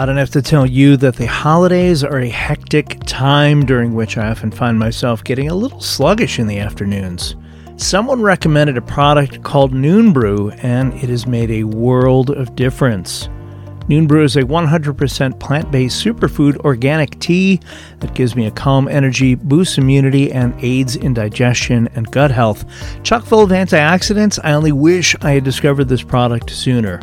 I don't have to tell you that the holidays are a hectic time during which I often find myself getting a little sluggish in the afternoons. Someone recommended a product called Noon Brew, and it has made a world of difference. Noon Brew is a 100% plant based superfood organic tea that gives me a calm energy, boosts immunity, and aids in digestion and gut health. Chock full of antioxidants, I only wish I had discovered this product sooner.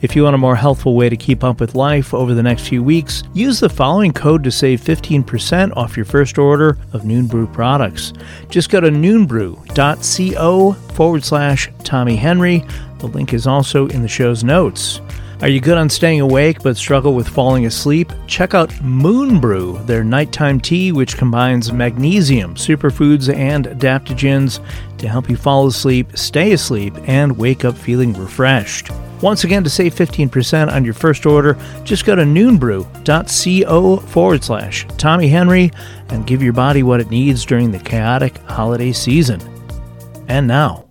If you want a more healthful way to keep up with life over the next few weeks, use the following code to save 15% off your first order of Noon Brew products. Just go to noonbrew.co forward slash Tommy Henry. The link is also in the show's notes. Are you good on staying awake but struggle with falling asleep? Check out Moon Brew, their nighttime tea, which combines magnesium, superfoods, and adaptogens to help you fall asleep, stay asleep, and wake up feeling refreshed. Once again, to save 15% on your first order, just go to noonbrew.co forward slash Tommy Henry and give your body what it needs during the chaotic holiday season. And now,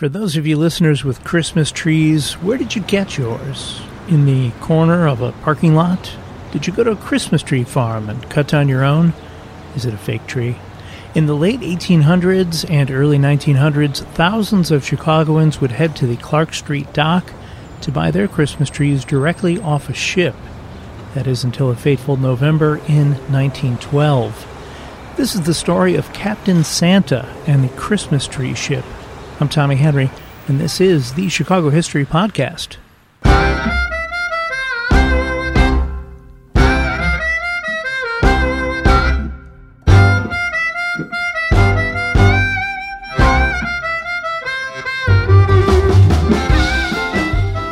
for those of you listeners with Christmas trees, where did you get yours? In the corner of a parking lot? Did you go to a Christmas tree farm and cut down your own? Is it a fake tree? In the late 1800s and early 1900s, thousands of Chicagoans would head to the Clark Street dock to buy their Christmas trees directly off a ship. That is until a fateful November in 1912. This is the story of Captain Santa and the Christmas tree ship. I'm Tommy Henry, and this is the Chicago History Podcast.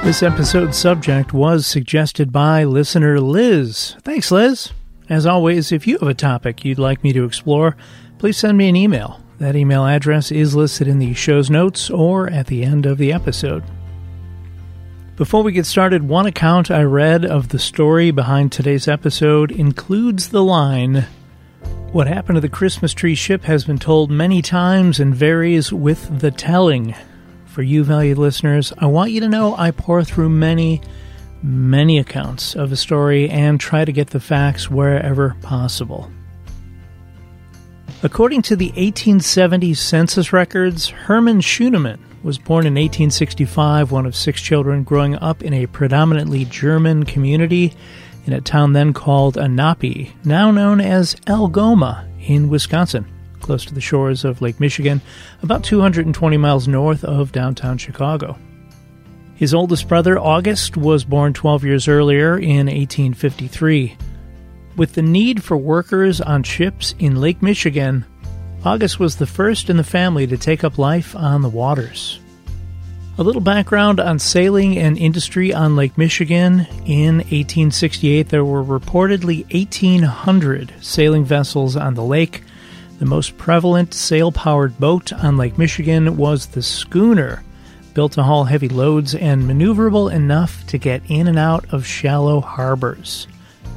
This episode's subject was suggested by listener Liz. Thanks, Liz. As always, if you have a topic you'd like me to explore, please send me an email that email address is listed in the show's notes or at the end of the episode. Before we get started, one account I read of the story behind today's episode includes the line What happened to the Christmas tree ship has been told many times and varies with the telling. For you, valued listeners, I want you to know I pour through many, many accounts of a story and try to get the facts wherever possible. According to the 1870 census records, Herman Schuenemann was born in 1865, one of six children growing up in a predominantly German community in a town then called Ahnapee, now known as Algoma in Wisconsin, close to the shores of Lake Michigan, about 220 miles north of downtown Chicago. His oldest brother, August, was born 12 years earlier in 1853. With the need for workers on ships in Lake Michigan, August was the first in the family to take up life on the waters. A little background on sailing and industry on Lake Michigan. In 1868, there were reportedly 1,800 sailing vessels on the lake. The most prevalent sail powered boat on Lake Michigan was the schooner, built to haul heavy loads and maneuverable enough to get in and out of shallow harbors.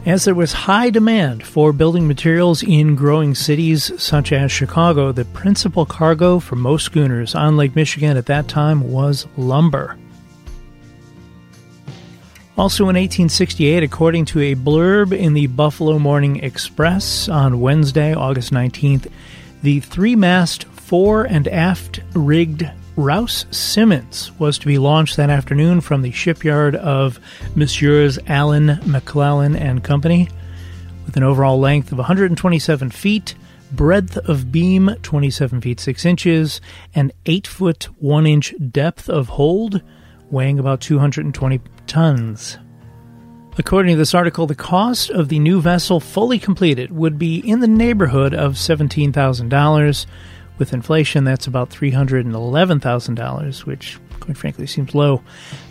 As there was high demand for building materials in growing cities such as Chicago, the principal cargo for most schooners on Lake Michigan at that time was lumber. Also in 1868, according to a blurb in the Buffalo Morning Express on Wednesday, August 19th, the three mast fore and aft rigged Rouse Simmons was to be launched that afternoon from the shipyard of Messrs. Allen, McClellan and Company, with an overall length of 127 feet, breadth of beam 27 feet 6 inches, and 8 foot 1 inch depth of hold, weighing about 220 tons. According to this article, the cost of the new vessel fully completed would be in the neighborhood of $17,000 with inflation, that's about $311,000, which, quite frankly, seems low.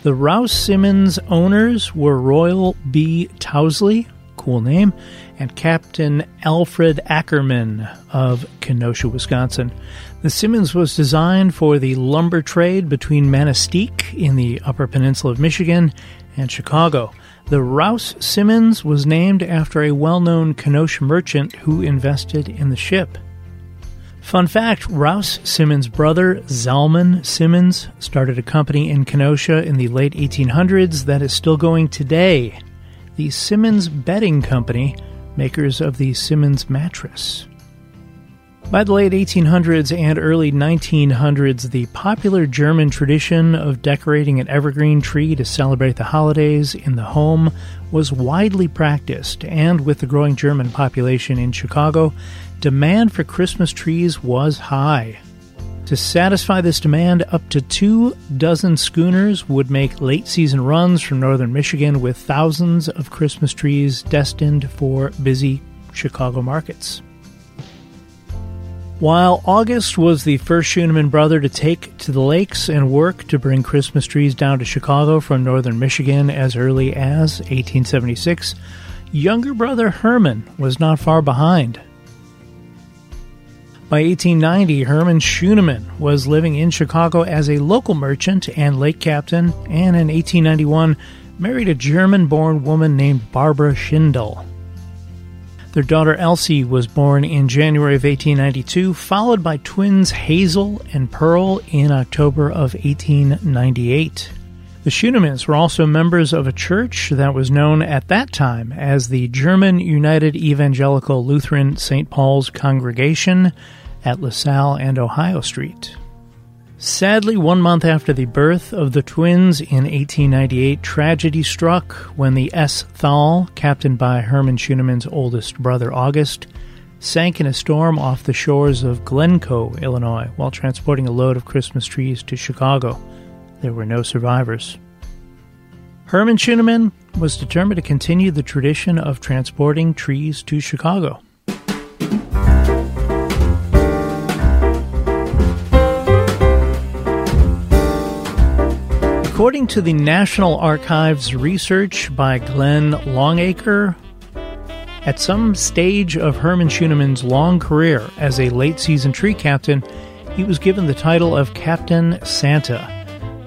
The Rouse Simmons owners were Royal B. Tousley, cool name, and Captain Alfred Ackerman of Kenosha, Wisconsin. The Simmons was designed for the lumber trade between Manistique in the Upper Peninsula of Michigan and Chicago. The Rouse Simmons was named after a well known Kenosha merchant who invested in the ship. Fun fact Rouse Simmons' brother, Zalman Simmons, started a company in Kenosha in the late 1800s that is still going today. the Simmons Bedding Company, makers of the Simmons mattress. By the late 1800s and early 1900s, the popular German tradition of decorating an evergreen tree to celebrate the holidays in the home was widely practiced, and with the growing German population in Chicago, demand for Christmas trees was high. To satisfy this demand, up to two dozen schooners would make late season runs from northern Michigan with thousands of Christmas trees destined for busy Chicago markets. While August was the first Schuenemann brother to take to the lakes and work to bring Christmas trees down to Chicago from northern Michigan as early as 1876, younger brother Herman was not far behind. By 1890, Herman Schuenemann was living in Chicago as a local merchant and lake captain, and in 1891 married a German born woman named Barbara Schindel. Their daughter Elsie was born in January of 1892, followed by twins Hazel and Pearl in October of 1898. The Schuenemanns were also members of a church that was known at that time as the German United Evangelical Lutheran St. Paul's Congregation at LaSalle and Ohio Street. Sadly, one month after the birth of the twins in 1898, tragedy struck when the S. Thal, captained by Herman Schuenemann's oldest brother August, sank in a storm off the shores of Glencoe, Illinois, while transporting a load of Christmas trees to Chicago. There were no survivors. Herman Schuenemann was determined to continue the tradition of transporting trees to Chicago. According to the National Archives research by Glenn Longacre, at some stage of Herman Schuenemann's long career as a late season tree captain, he was given the title of Captain Santa.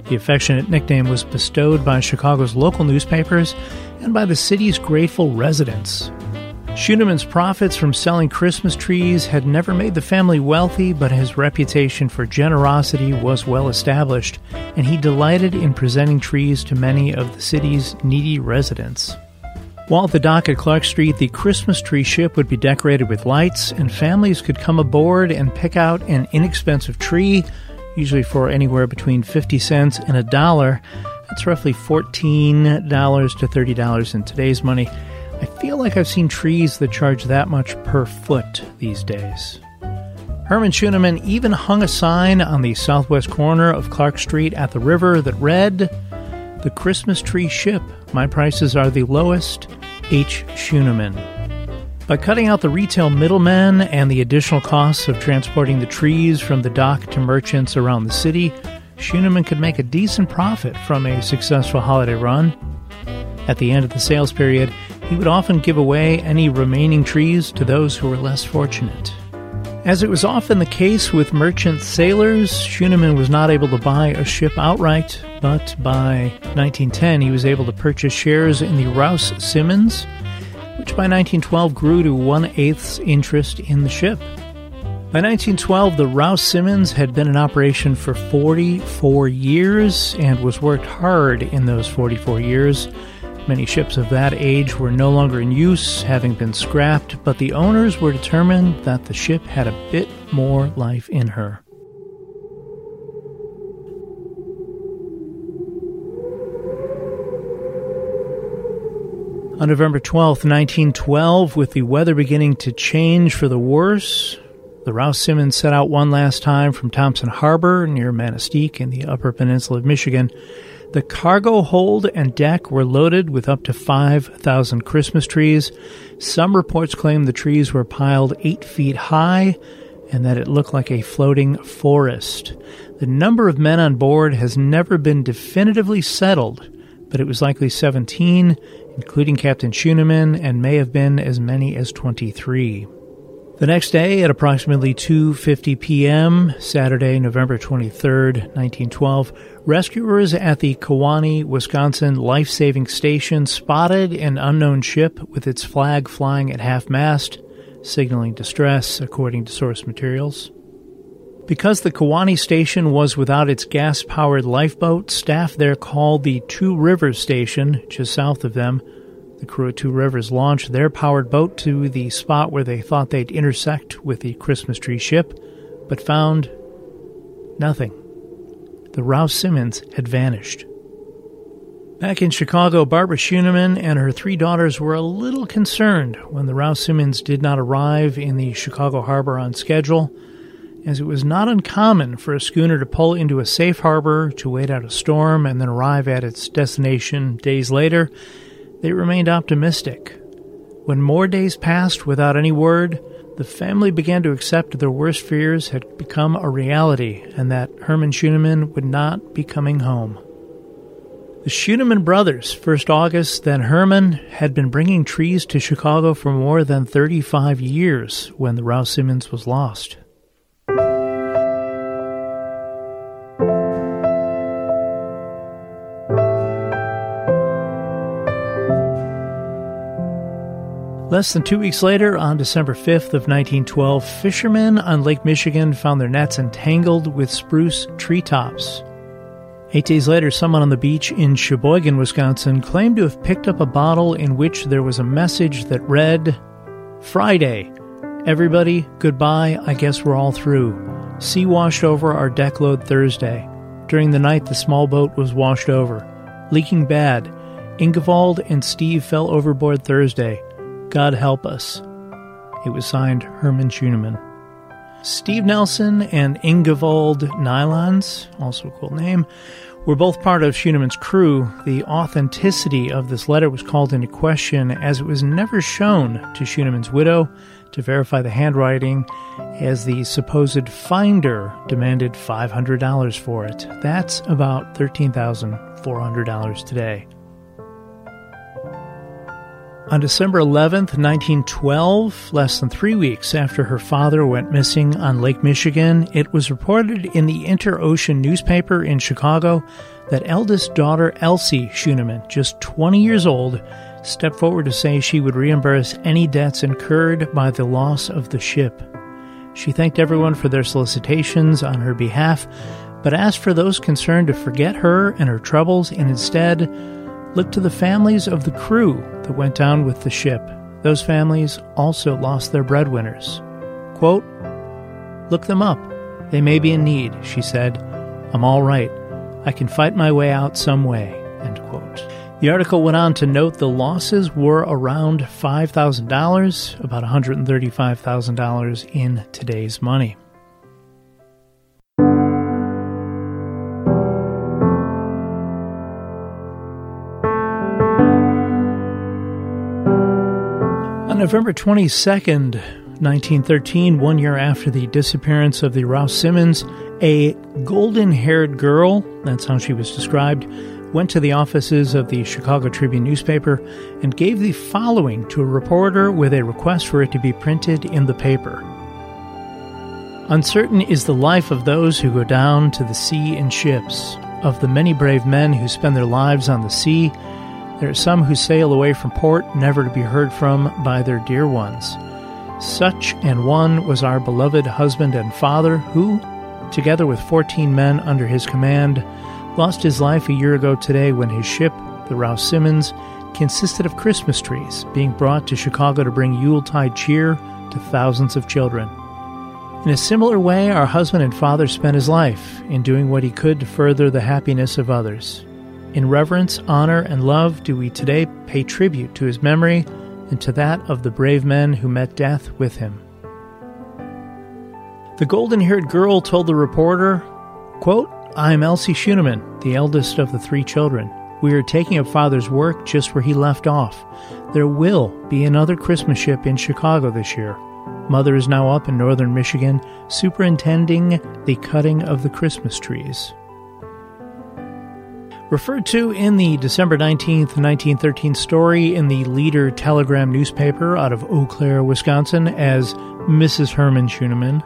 The affectionate nickname was bestowed by Chicago's local newspapers and by the city's grateful residents. Schuenemann's profits from selling Christmas trees had never made the family wealthy, but his reputation for generosity was well established, and he delighted in presenting trees to many of the city's needy residents. While at the dock at Clark Street, the Christmas tree ship would be decorated with lights, and families could come aboard and pick out an inexpensive tree, usually for anywhere between 50 cents and a dollar. That's roughly $14 to $30 in today's money I feel like I've seen trees that charge that much per foot these days. Herman Schuenemann even hung a sign on the southwest corner of Clark Street at the river that read, The Christmas Tree Ship. My prices are the lowest. H. Schuenemann. By cutting out the retail middlemen and the additional costs of transporting the trees from the dock to merchants around the city, Schuenemann could make a decent profit from a successful holiday run. At the end of the sales period, he would often give away any remaining trees to those who were less fortunate. As it was often the case with merchant sailors, Schuenemann was not able to buy a ship outright, but by 1910 he was able to purchase shares in the Rouse Simmons, which by 1912 grew to one eighth's interest in the ship. By 1912, the Rouse Simmons had been in operation for 44 years and was worked hard in those 44 years Many ships of that age were no longer in use, having been scrapped, but the owners were determined that the ship had a bit more life in her. On November 12, 1912, with the weather beginning to change for the worse, the Rouse Simmons set out one last time from Thompson Harbor near Manistique in the Upper Peninsula of Michigan the cargo hold and deck were loaded with up to 5,000 Christmas trees. Some reports claim the trees were piled 8 feet high and that it looked like a floating forest. The number of men on board has never been definitively settled, but it was likely 17, including Captain Schuenemann, and may have been as many as 23. The next day, at approximately 2:50 p.m., Saturday, November 23, 1912, rescuers at the Kewaunee, Wisconsin life-saving station spotted an unknown ship with its flag flying at half-mast, signaling distress, according to source materials. Because the Kewaunee station was without its gas-powered lifeboat, staff there called the Two Rivers station, just south of them, The crew at Two Rivers launched their powered boat to the spot where they thought they'd intersect with the Christmas tree ship, but found nothing. The Rouse Simmons had vanished. Back in Chicago, Barbara Schuenemann and her three daughters were a little concerned when the Rouse Simmons did not arrive in the Chicago harbor on schedule, as it was not uncommon for a schooner to pull into a safe harbor to wait out a storm and then arrive at its destination days later. They remained optimistic. When more days passed without any word, the family began to accept their worst fears had become a reality and that Herman Schuenemann would not be coming home. The Schuenemann brothers, first August, then Herman, had been bringing trees to Chicago for more than 35 years when the Rouse Simmons was lost. Less than two weeks later, on December 5th of 1912, fishermen on Lake Michigan found their nets entangled with spruce treetops. Eight days later, someone on the beach in Sheboygan, Wisconsin, claimed to have picked up a bottle in which there was a message that read, Friday. Everybody, goodbye. I guess we're all through. Sea washed over our deck load Thursday. During the night, the small boat was washed over. Leaking bad. Ingevald and Steve fell overboard Thursday. God help us. It was signed Herman Schuenemann. Steve Nelson and Ingevald Nylans, also a cool name, were both part of Schuenemann's crew. The authenticity of this letter was called into question as it was never shown to Schuenemann's widow to verify the handwriting, as the supposed finder demanded $500 for it. That's about $13,400 today. On December 11th, 1912, less than three weeks after her father went missing on Lake Michigan, it was reported in the Inter-Ocean newspaper in Chicago that eldest daughter Elsie Schuenemann, just 20 years old, stepped forward to say she would reimburse any debts incurred by the loss of the ship. She thanked everyone for their solicitations on her behalf, but asked for those concerned to forget her and her troubles and instead Look to the families of the crew that went down with the ship. Those families also lost their breadwinners. Quote, Look them up. They may be in need, she said. I'm all right. I can fight my way out some way. End quote. The article went on to note the losses were around $5,000, about $135,000 in today's money. November 22nd, 1913, one year after the disappearance of the Rouse Simmons, a golden haired girl, that's how she was described, went to the offices of the Chicago Tribune newspaper and gave the following to a reporter with a request for it to be printed in the paper. Uncertain is the life of those who go down to the sea in ships, of the many brave men who spend their lives on the sea there are some who sail away from port, never to be heard from by their dear ones. Such an one was our beloved husband and father, who, together with 14 men under his command, lost his life a year ago today when his ship, the Rouse Simmons, consisted of Christmas trees being brought to Chicago to bring Yuletide cheer to thousands of children. In a similar way, our husband and father spent his life in doing what he could to further the happiness of others. In reverence, honor, and love do we today pay tribute to his memory and to that of the brave men who met death with him. The golden haired girl told the reporter, quote, I'm Elsie Schuenemann, the eldest of the three children. We are taking up Father's work just where he left off. There will be another Christmas ship in Chicago this year. Mother is now up in northern Michigan, superintending the cutting of the Christmas trees. Referred to in the December 19th, 1913 story in the Leader Telegram newspaper out of Eau Claire, Wisconsin, as Mrs. Herman Schuenemann,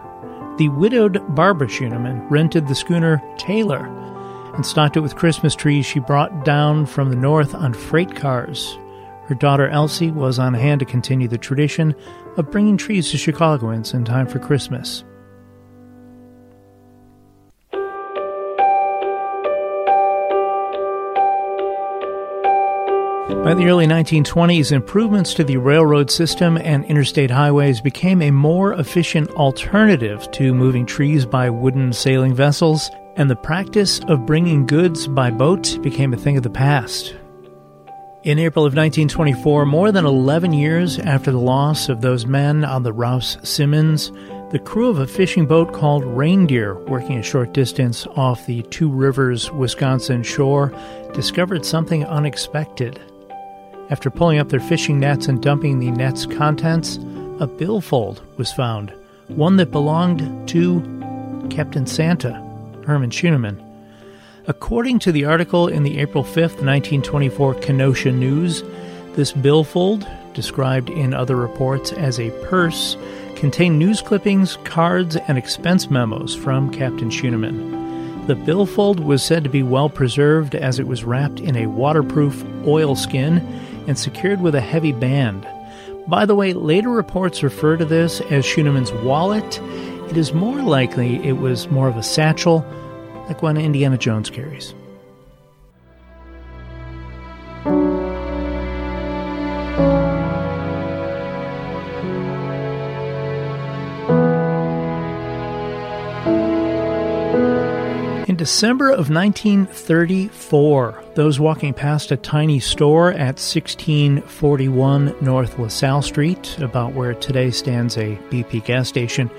the widowed Barbara Schuenemann rented the schooner Taylor and stocked it with Christmas trees she brought down from the north on freight cars. Her daughter Elsie was on hand to continue the tradition of bringing trees to Chicagoans in time for Christmas. By the early 1920s, improvements to the railroad system and interstate highways became a more efficient alternative to moving trees by wooden sailing vessels, and the practice of bringing goods by boat became a thing of the past. In April of 1924, more than 11 years after the loss of those men on the Rouse Simmons, the crew of a fishing boat called Reindeer, working a short distance off the Two Rivers, Wisconsin shore, discovered something unexpected. After pulling up their fishing nets and dumping the net's contents, a billfold was found, one that belonged to Captain Santa, Herman Schuenemann. According to the article in the April 5th, 1924 Kenosha News, this billfold, described in other reports as a purse, contained news clippings, cards, and expense memos from Captain Schuenemann. The billfold was said to be well preserved as it was wrapped in a waterproof oilskin and secured with a heavy band. By the way, later reports refer to this as Schuenemann's wallet. It is more likely it was more of a satchel, like one Indiana Jones carries. December of 1934, those walking past a tiny store at 1641 North LaSalle Street, about where today stands a BP gas station,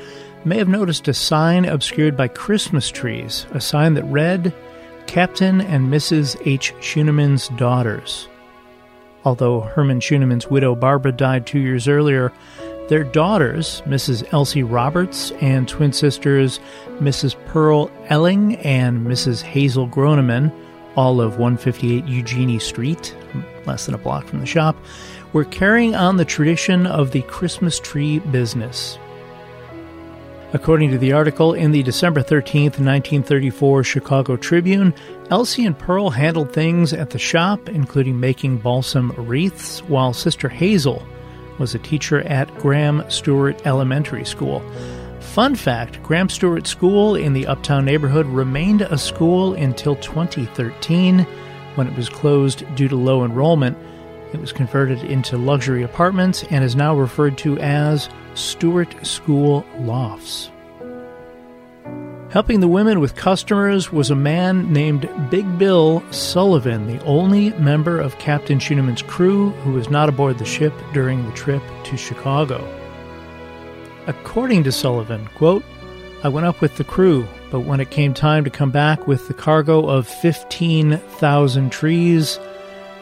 may have noticed a sign obscured by Christmas trees, a sign that read, Captain and Mrs. H. Schuenemann's daughters. Although Herman Schuenemann's widow Barbara died two years earlier, their daughters, Mrs. Elsie Roberts, and twin sisters, Mrs. Pearl Elling and Mrs. Hazel Groneman, all of 158 Eugenie Street, less than a block from the shop, were carrying on the tradition of the Christmas tree business. According to the article in the December 13, 1934 Chicago Tribune, Elsie and Pearl handled things at the shop, including making balsam wreaths, while Sister Hazel was a teacher at Graeme Stewart Elementary School. Fun fact Graeme Stewart School in the Uptown neighborhood remained a school until 2013 when it was closed due to low enrollment. It was converted into luxury apartments and is now referred to as Stewart School Lofts. Helping the women with customers was a man named Big Bill Sullivan, the only member of Captain Schuenemann's crew who was not aboard the ship during the trip to Chicago. According to Sullivan, quote, I went up with the crew, but when it came time to come back with the cargo of 15,000 trees,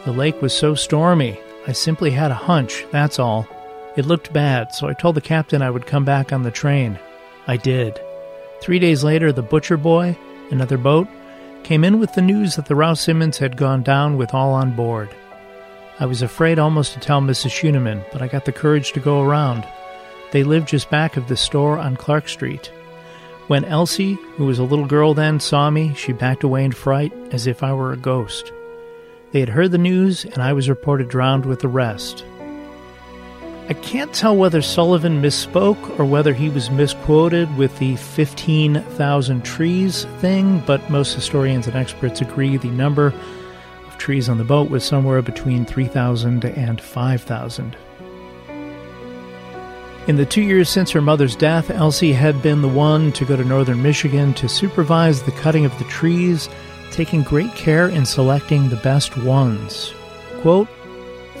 the lake was so stormy, I simply had a hunch, that's all. It looked bad, so I told the captain I would come back on the train. I did. Three days later, the Butcher Boy, another boat, came in with the news that the Rouse Simmons had gone down with all on board. I was afraid almost to tell Mrs. Schuenemann, but I got the courage to go around. They lived just back of the store on Clark Street. When Elsie, who was a little girl then, saw me, she backed away in fright as if I were a ghost. They had heard the news, and I was reported drowned with the rest. I can't tell whether Sullivan misspoke or whether he was misquoted with the 15,000 trees thing, but most historians and experts agree the number of trees on the boat was somewhere between 3,000 and 5,000. In the two years since her mother's death, Elsie had been the one to go to northern Michigan to supervise the cutting of the trees, taking great care in selecting the best ones. Quote,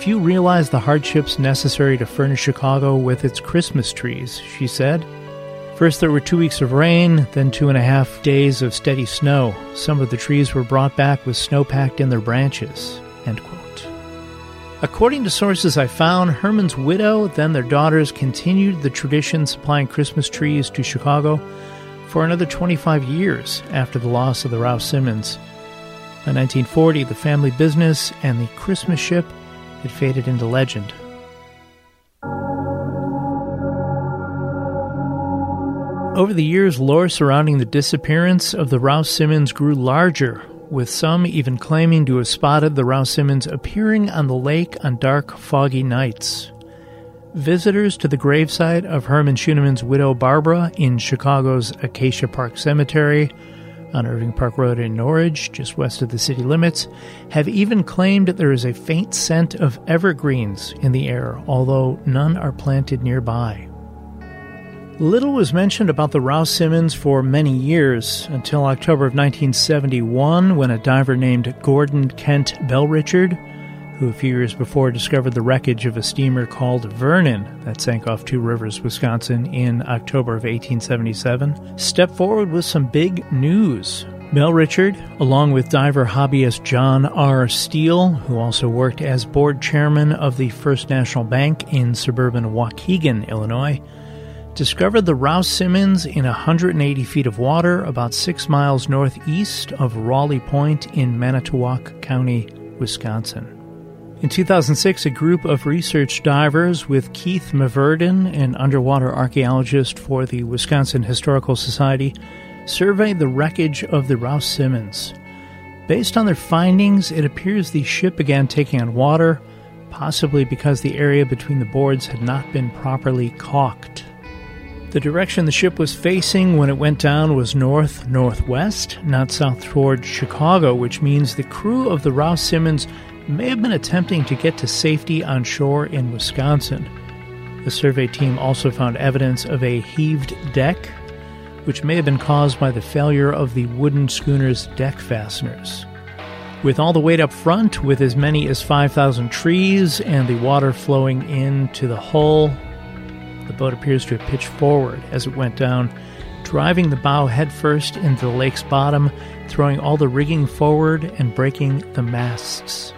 Few realize the hardships necessary to furnish Chicago with its Christmas trees, she said. First, there were two weeks of rain, then two and a half days of steady snow. Some of the trees were brought back with snow packed in their branches. According to sources I found, Herman's widow, then their daughters, continued the tradition supplying Christmas trees to Chicago for another 25 years after the loss of the Rouse Simmons. By 1940, the family business and the Christmas ship had faded into legend. Over the years, lore surrounding the disappearance of the Rouse Simmons grew larger, with some even claiming to have spotted the Rouse Simmons appearing on the lake on dark, foggy nights. Visitors to the gravesite of Herman Schuenemann's widow Barbara in Chicago's Acacia Park Cemetery on Irving Park Road in Norridge, just west of the city limits, have even claimed there is a faint scent of evergreens in the air, although none are planted nearby. Little was mentioned about the Rouse Simmons for many years, until October of 1971 when a diver named Gordon Kent Bellrichard, who a few years before discovered the wreckage of a steamer called Vernon that sank off Two Rivers, Wisconsin in October of 1877, stepped forward with some big news. Bellrichard, along with diver hobbyist John R. Steele, who also worked as board chairman of the First National Bank in suburban Waukegan, Illinois, discovered the Rouse Simmons in 180 feet of water about six miles northeast of Rawley Point in Manitowoc County, Wisconsin. In 2006, a group of research divers with Keith Meverden, an underwater archaeologist for the Wisconsin Historical Society, surveyed the wreckage of the Rouse Simmons. Based on their findings, it appears the ship began taking on water, possibly because the area between the boards had not been properly caulked. The direction the ship was facing when it went down was north northwest, not south toward Chicago, which means the crew of the Rouse Simmons may have been attempting to get to safety on shore in Wisconsin. The survey team also found evidence of a heaved deck, which may have been caused by the failure of the wooden schooner's deck fasteners. With all the weight up front, with as many as 5,000 trees and the water flowing into the hull, the boat appears to have pitched forward as it went down, driving the bow headfirst into the lake's bottom, throwing all the rigging forward and breaking the masts.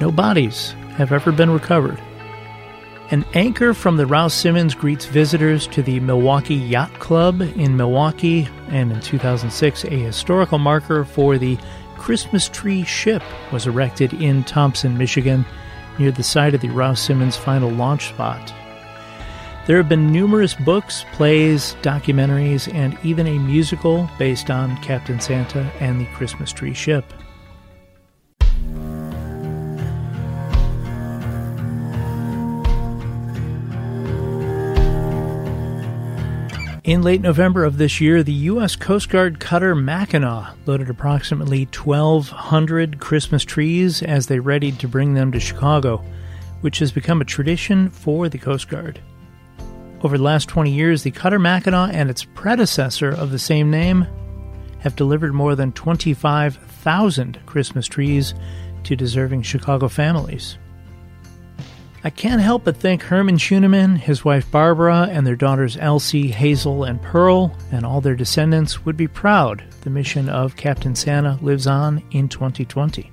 No bodies have ever been recovered. An anchor from the Rouse Simmons greets visitors to the Milwaukee Yacht Club in Milwaukee, and in 2006, a historical marker for the Christmas tree ship was erected in Thompson, Michigan, near the site of the Rouse Simmons final launch spot. There have been numerous books, plays, documentaries, and even a musical based on Captain Santa and the Christmas tree ship. In late November of this year, the U.S. Coast Guard cutter Mackinac loaded approximately 1,200 Christmas trees as they readied to bring them to Chicago, which has become a tradition for the Coast Guard. Over the last 20 years, the cutter Mackinac and its predecessor of the same name have delivered more than 25,000 Christmas trees to deserving Chicago families. I can't help but think Herman Schuenemann, his wife Barbara, and their daughters Elsie, Hazel, and Pearl, and all their descendants would be proud the mission of Captain Santa lives on in 2020.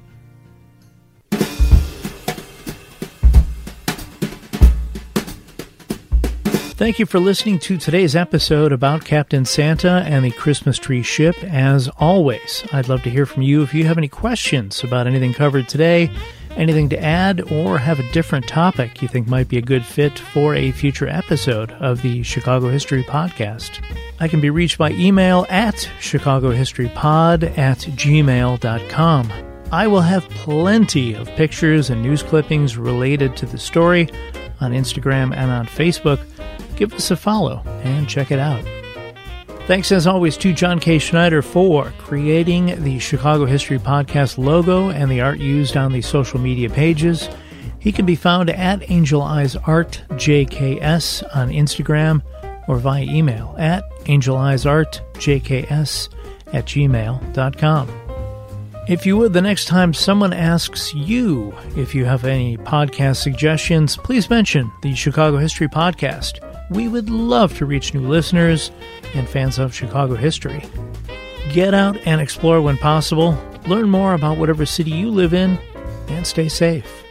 Thank you for listening to today's episode about Captain Santa and the Christmas tree ship. As always, I'd love to hear from you if you have any questions about anything covered today anything to add, or have a different topic you think might be a good fit for a future episode of the Chicago History Podcast. I can be reached by email at chicagohistorypod at gmail.com. I will have plenty of pictures and news clippings related to the story on Instagram and on Facebook. Give us a follow and check it out. Thanks as always to John K. Schneider for creating the Chicago History Podcast logo and the art used on the social media pages. He can be found at Angel Eyes Art JKS on Instagram or via email at angeleyesartjks at gmail.com. If you would, the next time someone asks you if you have any podcast suggestions, please mention the Chicago History Podcast. We would love to reach new listeners and fans of Chicago history. Get out and explore when possible, learn more about whatever city you live in, and stay safe.